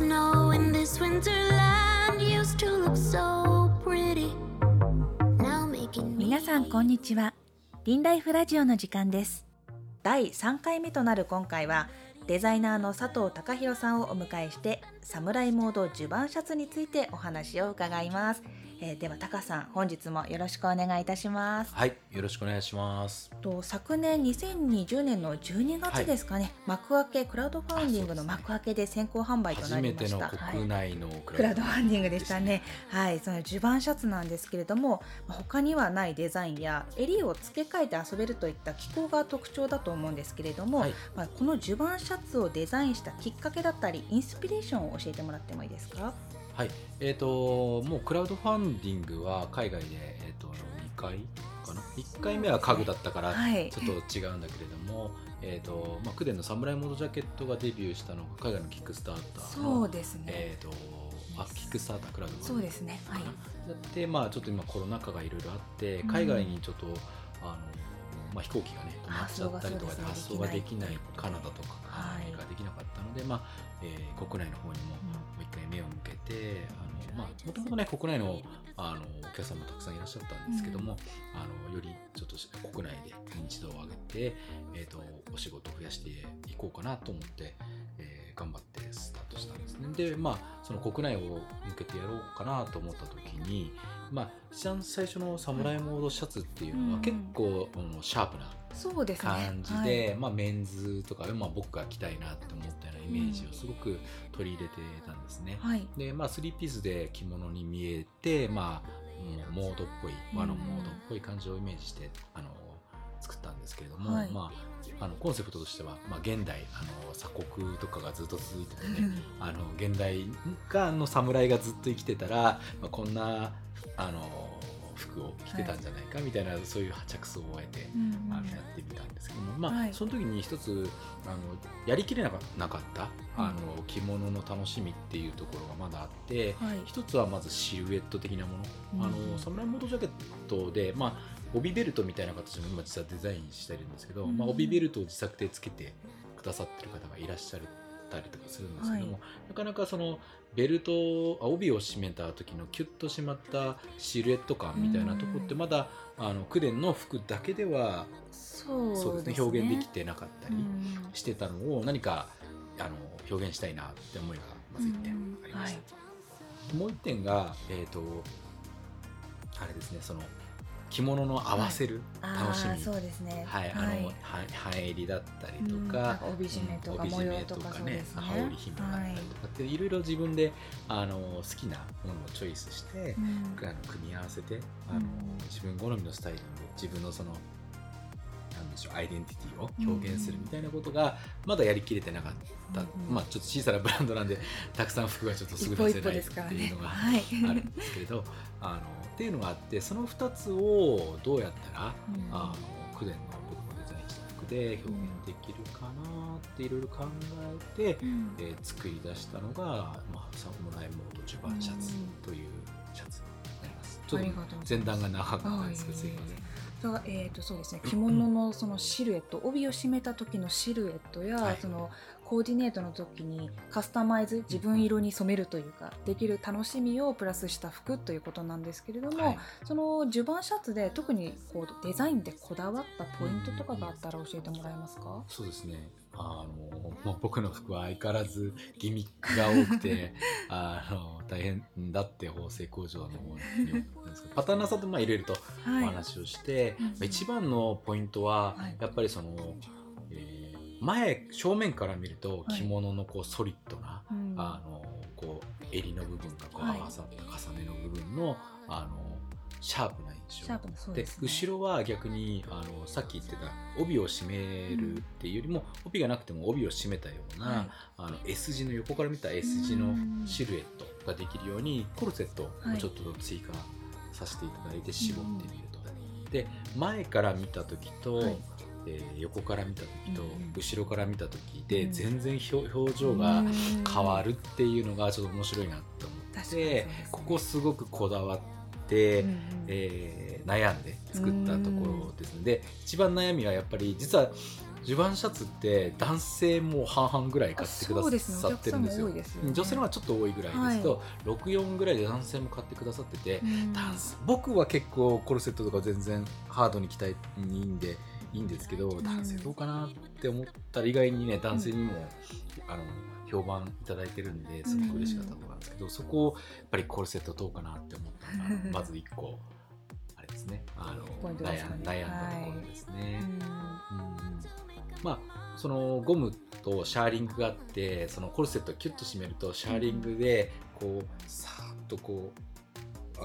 snow in this winterland used to look so pretty. Now making me 皆さんこんにちはリンライフラジオの時間です第3回目となる今回はデザイナーの佐藤貴弘さんをお迎えしてサムライモード襦袢シャツについてお話を伺います、えーではタカさん本日もよろしくお願いいたします。はい、よろしくお願いします。と昨年2020年の12月ですかね、幕開けクラウドファンディングの幕開けで先行販売と初なりまめてのしたはい。国内のクラウドファンディングでしたね。はい、その襦袢シャツなんですけれども、まあ他にはないデザインや襟を付け替えて遊べるといった機構が特徴だと思うんですけれども、はい。まあ、この襦袢シャツをデザインしたきっかけだったり、インスピレーションを教えてもらってもいいですか？はい、えっ、ともうクラウドファンディングは海外でえっ、と2回かな？1回目は家具だったからはいちょっと違うんだけれども、えっ、とまあクデンのサムライモードジャケットがデビューしたのが海外のキックスターターのそうですね。えっ、とあキックスタータークラウドそうですね。はい。でまあちょっと今コロナ禍がいろいろあって海外にちょっと、あのまあ、飛行機がね止まっちゃったりとかで発送ができないカナダとかはい。アメリカできなかったので、まあえー国内の方にももう一回目を向けてあのまあもともとね国内のあのお客さんもたくさんいらっしゃったんですけども、あのよりちょっと国内で認知度を上げて、えー、とお仕事を増やしていこうかなと思って、えー頑張ってスタートしたんですね。でまあその国内を向けてやろうかなと思った時に、まあ、一番最初のサムライモードシャツっていうのうんは結構、あのシャープなそうですね。感じで、まあ、メンズとか、まあ、僕が着たいなって思ったようなイメージをすごく取り入れてたんですね。はい。はい。で、まあ、スリーピースで着物に見えて、まあ、モードっぽい和のモードっぽい感じをイメージして、あの作ったんですけれども、はい。まあ、あのコンセプトとしては、まあ、現代あの鎖国とかがずっと続いててねあの現代がの侍がずっと生きてたら、まあ、こんなあの服を着てたんじゃないかみたいな、そういう着想を得て、うんあのやってみたんですけども、まあはい。その時に一つあのやりきれなかなかったあの着物の楽しみっていうところがまだあって、はい。一つはまずシルエット的なもの、うんあのサムライモードジャケットで、まあ、帯ベルトみたいな形も今実はデザインしてるんですけど、うんまあ、帯ベルトを自作でつけてくださってる方がいらっしゃったりとかするんですけども、はいなかなかそのベルトあ帯を締めた時のキュッと締まったシルエット感みたいなとこってうんまだあのクデンの服だけではそうですね表現できてなかったりうん。してたのを何かあの表現したいなって思いがまず1点ありました。もう一点が、えー、とあれですねその着物の合わせる楽しみ、あーそうですね。はい、あの、は半襟だったりとうんか、なんか帯締めとか模様とかそうですね。羽織紐だったりとかって、い、ろいろ自分であの好きなものをチョイスして、うん。あの組み合わせてあの、うん。自分好みのスタイリング自分のそのでしょうアイデンティティを表現するみたいなことがまだやりきれてなかった、うんまあちょっと小さなブランドなんでたくさん服がちょっとすぐ出せないっですからねていうの。がはい。あるんですけれどあのっていうのがあってその2つをどうやったら、うんあのクデンの僕のデザインした服で表現できるかなっていろいろ考えて、うんえー作り出したのが、まあ、サムライモード襦袢シャツというシャツになります。ちょっと前段が長かったですけど、すいません。そうえー、とそうですね。着物のそのシルエット帯を締めた時のシルエットや、はい。そのコーディネートの時にカスタマイズ自分色に染めるというかできる楽しみをプラスした服ということなんですけれども、はい。その襦袢シャツで特にこうデザインでこだわったポイントとかがあったら教えてもらえますか、そうですね。あの、まあ、僕の服は相変わらずギミックが多くて、あの、大変だって縫製工場の方に言うんですけど、パターナーさんとまあいろいろとおはい。話をして、うんまあ一番のポイントは、はい。やっぱりその、えー前正面から見るとはい。着物のこうソリッドな、うん。あのこう襟の部分がこうはい。合わさった重ねの部分の、あのシャープな印象。シャープなそうでね、後ろは逆にあのさっき言ってた帯を締めるっていうよりも、帯がなくても帯を締めたような、はい。あの S 字の横から見た S 字のシルエットができるようにコルセットをちょっと追加させていただいて絞ってみると。で前から見た時と、はい。えー横から見た時と、うんうん。後ろから見た時で、うん。全然表表情が変わるっていうのがちょっと面白いなと思って、ね。ここすごくこだわって、うんうん。えー悩んで作ったところです。ので、一番悩みはやっぱり実は襦袢シャツって男性も半々ぐらい買ってくださってるんですよ。お客さんも多いですよね。女性の方がちょっと多いぐらいですけど、64ぐらいで男性も買ってくださってて、うん。僕は結構コルセットとか全然ハードに着たいいいんでいいんですけど、男性どうかなって思ったら意外にね男性にも、あの評判いただいてるんですごく嬉しかったところなんですけど、そこをやっぱりコルセットどうかなって思ったのがまず1個あれですね。あの悩んだところですね。うんうんまあそのゴムとシャーリングがあってそのコルセットをキュッと締めるとシャーリングでこうさーっとこう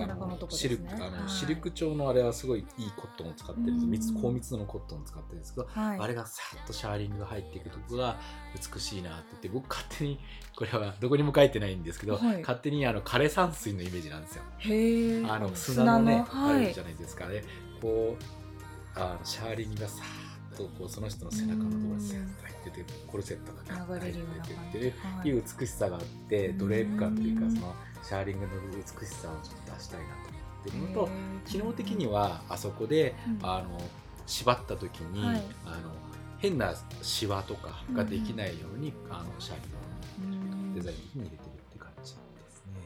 あのとこですシねルクあの、はい。シルク調のあれはすごいいいコットンを使ってるんです高密度のコットンを使ってるんですけど、はい。あれがさーっとシャーリングが入っていくとこが美しいなって言って僕勝手にこれはどこにも書いてないんですけど、はい。勝手にあの枯山水のイメージなんですよ。あの砂のねはあるいじゃないですか。ねこうあのシャーリングがさとこうその人の背中のところにスーッと入っててコルセットが入って感てっていいう美しさがあってドレープ感というかうん。そのシャーリングの美しさをちょっと出したいなと思ってるのと機能的にはあそこでうん。あの縛った時に、はい。あの変なシワとかができないように、あのシャーリングうんをデザイン的に入れてるっていう感じですね。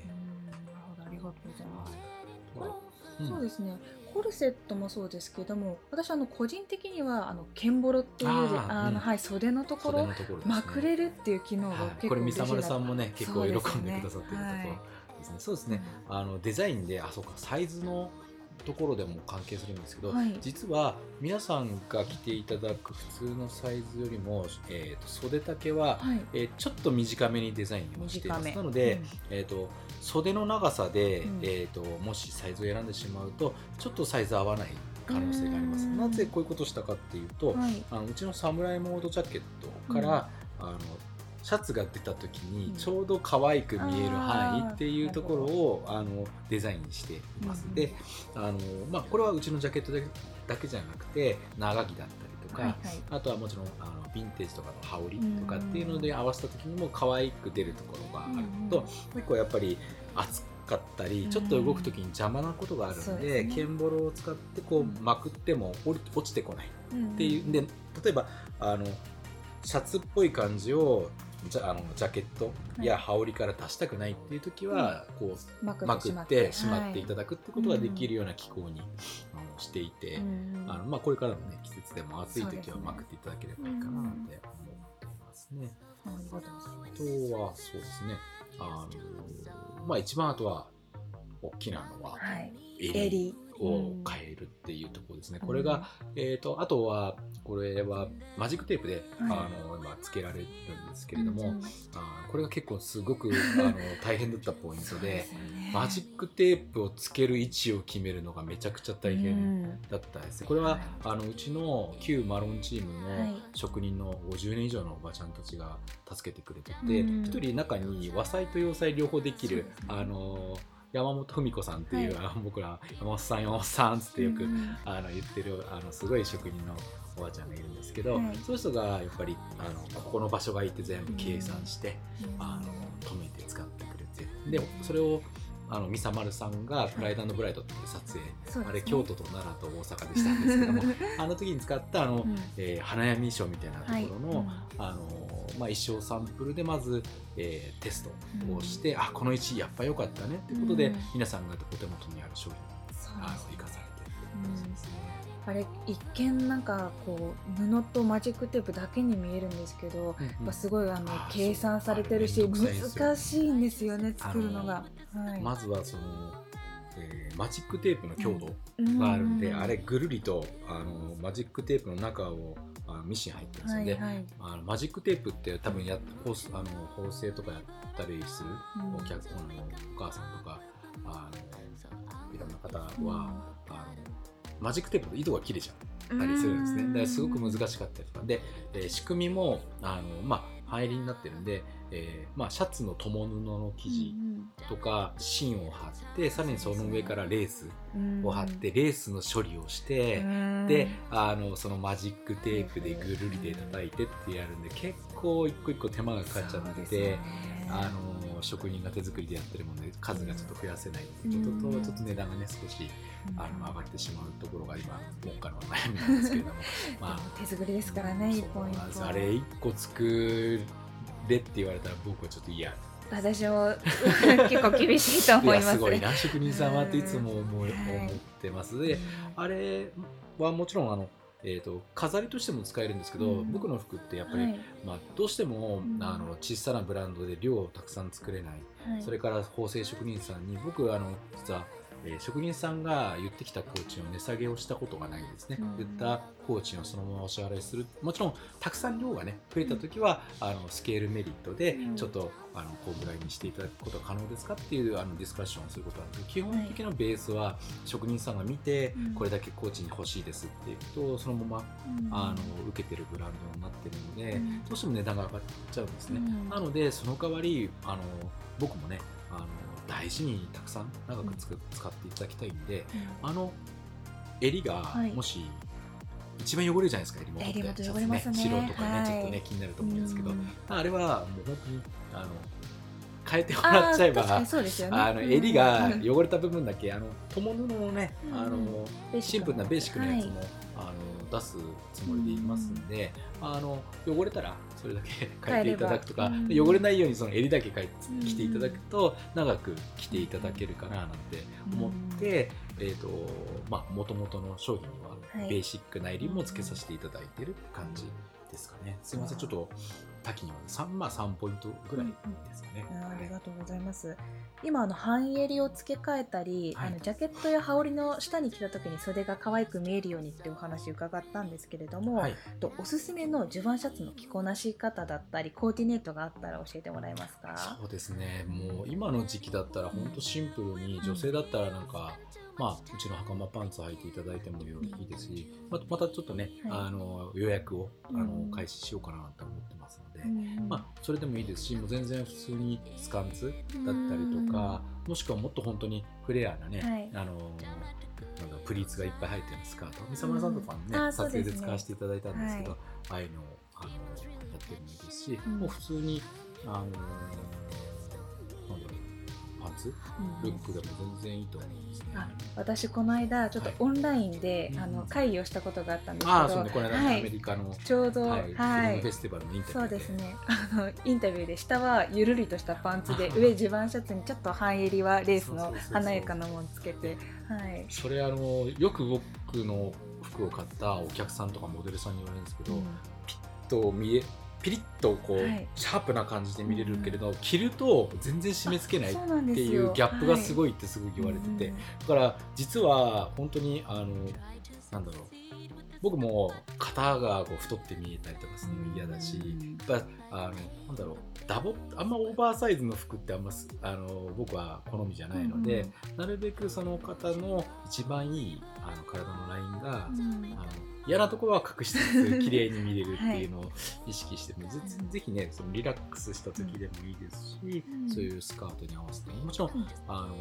うん。なるほどありがとうございます。うん。そうですね。コルセットもそうですけども、私あの個人的にはあのケンボロっていうあーうん。あのはい袖のところね。まくれるっていう機能がはい結構これ三沢丸さんもね結構喜んでくださってるところですね。そうですね。あのデザインであそうかサイズのところでも関係するんですけど、はい。実は皆さんが着ていただく普通のサイズよりも、えー、と袖丈は、はい。えーちょっと短めにデザインをしています。なので、うん。えー、と袖の長さで、うん。えー、ともしサイズを選んでしまうとちょっとサイズ合わない可能性があります。うん。なぜこういうことをしたかっていうと、はい。あのうちのサムライモードジャケットから、あのシャツが出た時にうん。ちょうど可愛く見える範囲っていうところをあのデザインしています、うんであの、まあ、これはうちのジャケットだけじゃなくて長着だったりとか、はいはい。あとはもちろんあのヴィンテージとかの羽織とかっていうので合わせた時にも可愛く出るところがあるのと、うんもう一個やっぱり暑かったりちょっと動く時に邪魔なことがあるので,、そうですね。ケンボロを使ってこうまくっても落ちてこないっていう。うん。で例えばあのシャツっぽい感じをじゃあのジャケットや羽織から出したくないっていう時は、こうまくってしまはい。っていただくってことができるような機構に、していて、うんあのまあ、これからの、ね、季節でも暑い時はまくっていただければいいかなって思っていますね。あとはそうですね。あの、まあ、一番あとは大きなのは襟を変えるっていうところですね。これが、えー、とあとはこれはマジックテープで、はい。あの今つけられるんですけれども、あーこれが結構すごくあの大変だったポイントでマジックテープをつける位置を決めるのがめちゃくちゃ大変うんだったですね。これは、はい。あのうちの旧マロンチームはい。の職人の50年以上のおばちゃんたちが助けてくれててうん。一、人中に和裁と洋裁両方できる、あの山本文子さんっていう、はい。あの僕ら山本さん山本さんっつってよく、うんあの言ってるあのすごい職人のおばあちゃんがいるんですけど、はい。そういう人がやっぱりあのここの場所がいて全部計算して、うん。あの止めて使ってくれてでそれをあのミサマルさんが「プライドブライド」っていう撮影、ね。あれ京都と奈良と大阪でしたんですけども あの時に使ったあの、うん。えー花闇衣装みたいなところの、はい。あのまあ、衣装サンプルでまず、えーテストをして、あこの位置やっぱ良かったねってことで、うん。皆さんがお手元にある商品そうあのです生かされてるって感じですね。あれ一見なんかこう布とマジックテープだけに見えるんですけど、うんうん。やっぱすごいあの計算されてるし難しいんですよね作るのが。はい。まずはその、えーマジックテープの強度うん。があるんで、うんあれぐるりとあのマジックテープの中をあのミシン入ってるんですよ。ね、はいはい。あのマジックテープって多分やっ縫製あの縫製とかやったりするうん。お客あのお母さんとかあのいろんな方は、あのマジックテープの糸が切れちゃったりするんですね。だからすごく難しかったりとか。で、えー仕組みもあの、まあ、入りになってるんで、えーまあ、シャツの共布の生地とか芯を貼ってさらにその上からレースを貼ってレースの処理をして、であのそのマジックテープでぐるりで叩いてってやるんで結構一個一個手間がかかっちゃってて、あのの職人が手作りでやってるもので数がちょっと増やせないっていうことと、うんちょっと値段がね少しあの上がってしまうところが今目下の悩みなんですけれども。まあ手作りですからね一本一本。あれ1個作れって言われたら僕はちょっと嫌。私も結構厳しいと思います いやすごいな。職人さんはっていつも思思ってます。であれはもちろんあの、えー、と飾りとしても使えるんですけど、うん。僕の服ってやっぱり、はい。まあ、どうしても、うん。あの小さなブランドで量をたくさん作れない、はい。それから縫製職人さんに僕あの実は、えー職人さんが言ってきた工賃を値下げをしたことがないんですね、うん。言った工賃をそのままお支払いする。もちろんたくさん量がね増えた時は、あのスケールメリットでうん。ちょっと、あのこうぐらいにしていただくことは可能ですかっていうあのディスカッションをすることなんですけど基本的なベースは職人さんが見て、うん。これだけ工賃に欲しいですっていうとそのままあの受けてるブランドになってるので、うん。どうしても値段が上がっちゃうんですね、うん。なのでその代わりあの僕もねあの大事にたくさん長くつく、使っていただきたいんであの襟がはい。もし、一番汚れるじゃないですか襟元。って襟元汚れますね。シャツ素人かね、はい。ちょっとね気になると思うんですけど、うん。あれはもう本当にあの変えてもらっちゃえばあー確かにそうですよね。あのうん。襟が汚れた部分だけあの友布のね、うん。あのシンプルなベーシックなやつも、出すつもりでいますんで、あの汚れたらそれだけ 変えていただくとか、変えれば汚れないようにその襟だけ着ていただくと長く着ていただけるかななんて思って、えっ、とまあ元々の商品にははい。ベーシックな襟もつけさせていただいてる感じですかね。すいません。ちょっと多岐にわたる3まあ3ポイントぐらいですかね。あーありがとうございます。今あの半襟を付け替えたり、はいあのジャケットや羽織の下に着た時に袖が可愛く見えるようにってお話伺ったんですけれども、はい、とおすすめの襦袢シャツの着こなし方だったりコーディネートがあったら教えてもらえますか？そうですねもう今の時期だったら本当シンプルに女性だったらなんか、まあ、うちの袴パンツ履いていただいてもいいですしままたちょっとね、はい。あの予約をあの、うん。開始しようかなと思ってますので、うんまあ、それでもいいですしもう全然普通にスカンツだったりとか、もしくはもっと本当にフレアなね、はい。あのなんだプリーツがいっぱい入ってるスカート。三沢村さんとかもね、撮影で使わせていただいたんですけど、はああいうのをあのやってるのもいいですし、うん。もう普通にあのなんだろうパンツうん。ルックでも全然いいと思うんですね。あ私この間ちょっとはい。オンラインで、うんあの会議をしたことがあったんですけど、ああそうね。この間、はい。アメリカの、ちょうどははい。い、フェスティバルのインタビューで。そうですね。あのインタビューで下はゆるりとしたパンツであ上襦袢シャツにちょっと半襟はレースの華やかなものつけてはい。それあのよく僕の服を買ったお客さんとかモデルさんに言われるんですけど、うん。と見えピリッとこう、はい。シャープな感じで見れるけれど、着ると全然締め付けないっていうギャップがすごいいってすごい言われてて、うんだから実は本当にあのなんだろう。僕も肩がこう太って見えたりとかするの嫌だし、うんやっぱあのなんだろう。ダボあんまオーバーサイズの服ってあんますあの僕は好みじゃないので、なるべくその方の一番いいあの体のラインが、うん。あの嫌なところは隠しつつ綺麗に見れるっていうのを意識しても、ぜうんぜひねそのリラックスした時でもいいですし、うん。そういうスカートに合わせてももちろん、うん。あの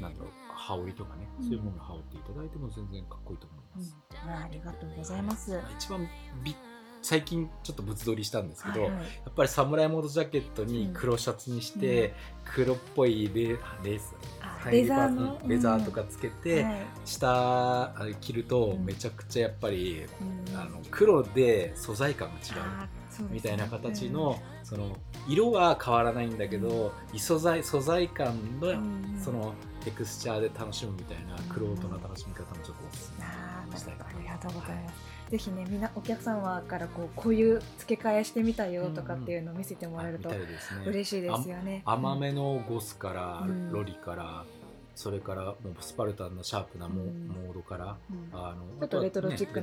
なんだろう羽織とかね、うん。そういうものを羽織っていただいても全然かっこいいと思います。うん。あありがとうございます。一番び最近ちょっと物撮りしたんですけど、はいはい。やっぱりサムライモードジャケットに黒シャツにして、黒っぽいレレース。レザーの？レザーとかつけて、はい。下あ着るとうん。めちゃくちゃやっぱり、うん。あの黒で素材感が違う。みたいな形の,、その色は変わらないんだけど、異素材素材感の、うんそのテクスチャーで楽しむみたいな黒人な楽しみ方もちょっとおすすめしたいありがとうございます。ぜひね、みんなお客様からこうこういう付け替えしてみたよとかっていうのを見せてもらえるとあ見たいですね。嬉しいですよね。甘めのゴスから、うん。ロリからそれからもうスパルタンのシャープなモ,、ードからうん。あのちょっとレトロチック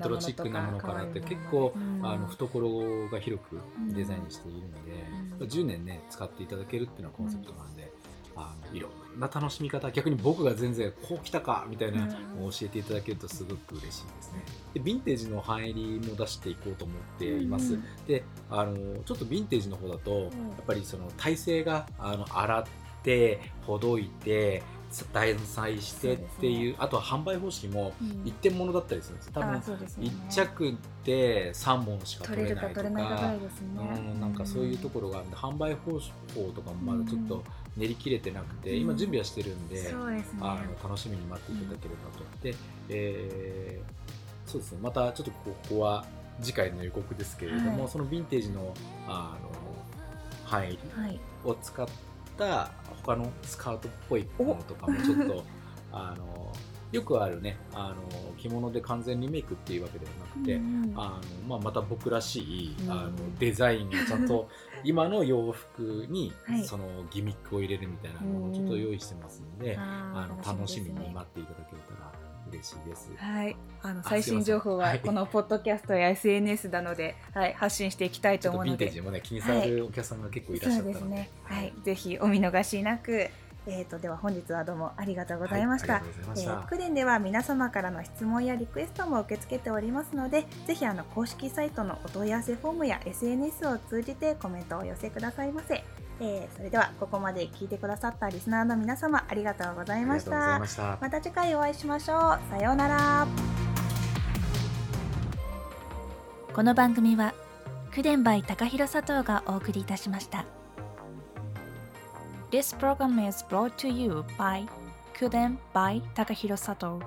なものとからって結構、うん。あの懐が広くデザインしているので、うん。10年ね使っていただけるっていうのがコンセプトなんで、あのいろんな楽しみ方逆に僕が全然こう来たかみたいなうん。のを教えていただけるとすごく嬉しいですね。でヴィンテージの半襟も出していこうと思っています、うんであのちょっとヴィンテージの方だと、やっぱりその体勢があの洗ってほどいて大裁してっていうあとは販売方式もうん。一点物だったりするんですうですよね。1着で3本しか取取れないとかね。うんなんかそういうところがあるんで販売方法とかもまだちょっと練り切れてなくて、うん。今準備はしてるんで、ね。あの楽しみに待っていただければと。で、えーそうですね、またちょっとここは次回の予告ですけれども、はい。そのヴィンテージのあの範囲はい。を使った他のスカートっぽいものとかもちょっと あのよくあるねあの着物で完全リメイクっていうわけではなくて、うんうん。あのまあ、また僕らしい、うん。あのデザインがちゃんと 今の洋服にはい。そのギミックを入れるみたいなのをちょっと用意してますので、ああーの楽しみに待っていただけたら嬉しいです。はい、あのあ最新情報はい。はこのポッドキャストや SNS などで、はい、発信していきたいと思うので。ヴィンテージもね気にされるお客さんが結構いらっしゃったので、そうですね、はい、ぜひお見逃しなく、えー、とでは本日はどうもありがとうございました。はいありがとうございました。えー、クデンでは皆様からの質問やリクエストも受け付けておりますのでぜひあの公式サイトのお問い合わせフォームや SNS を通じてコメントをお寄せくださいませ、えーそれではここまで聞いてくださったリスナーの皆様ありがとうございました。ました。また次回お会いしましょう。さようなら。この番組はクデンバイ高弘佐藤がお送りいたしました This program is brought to you by Kuden by Takahiro Sato.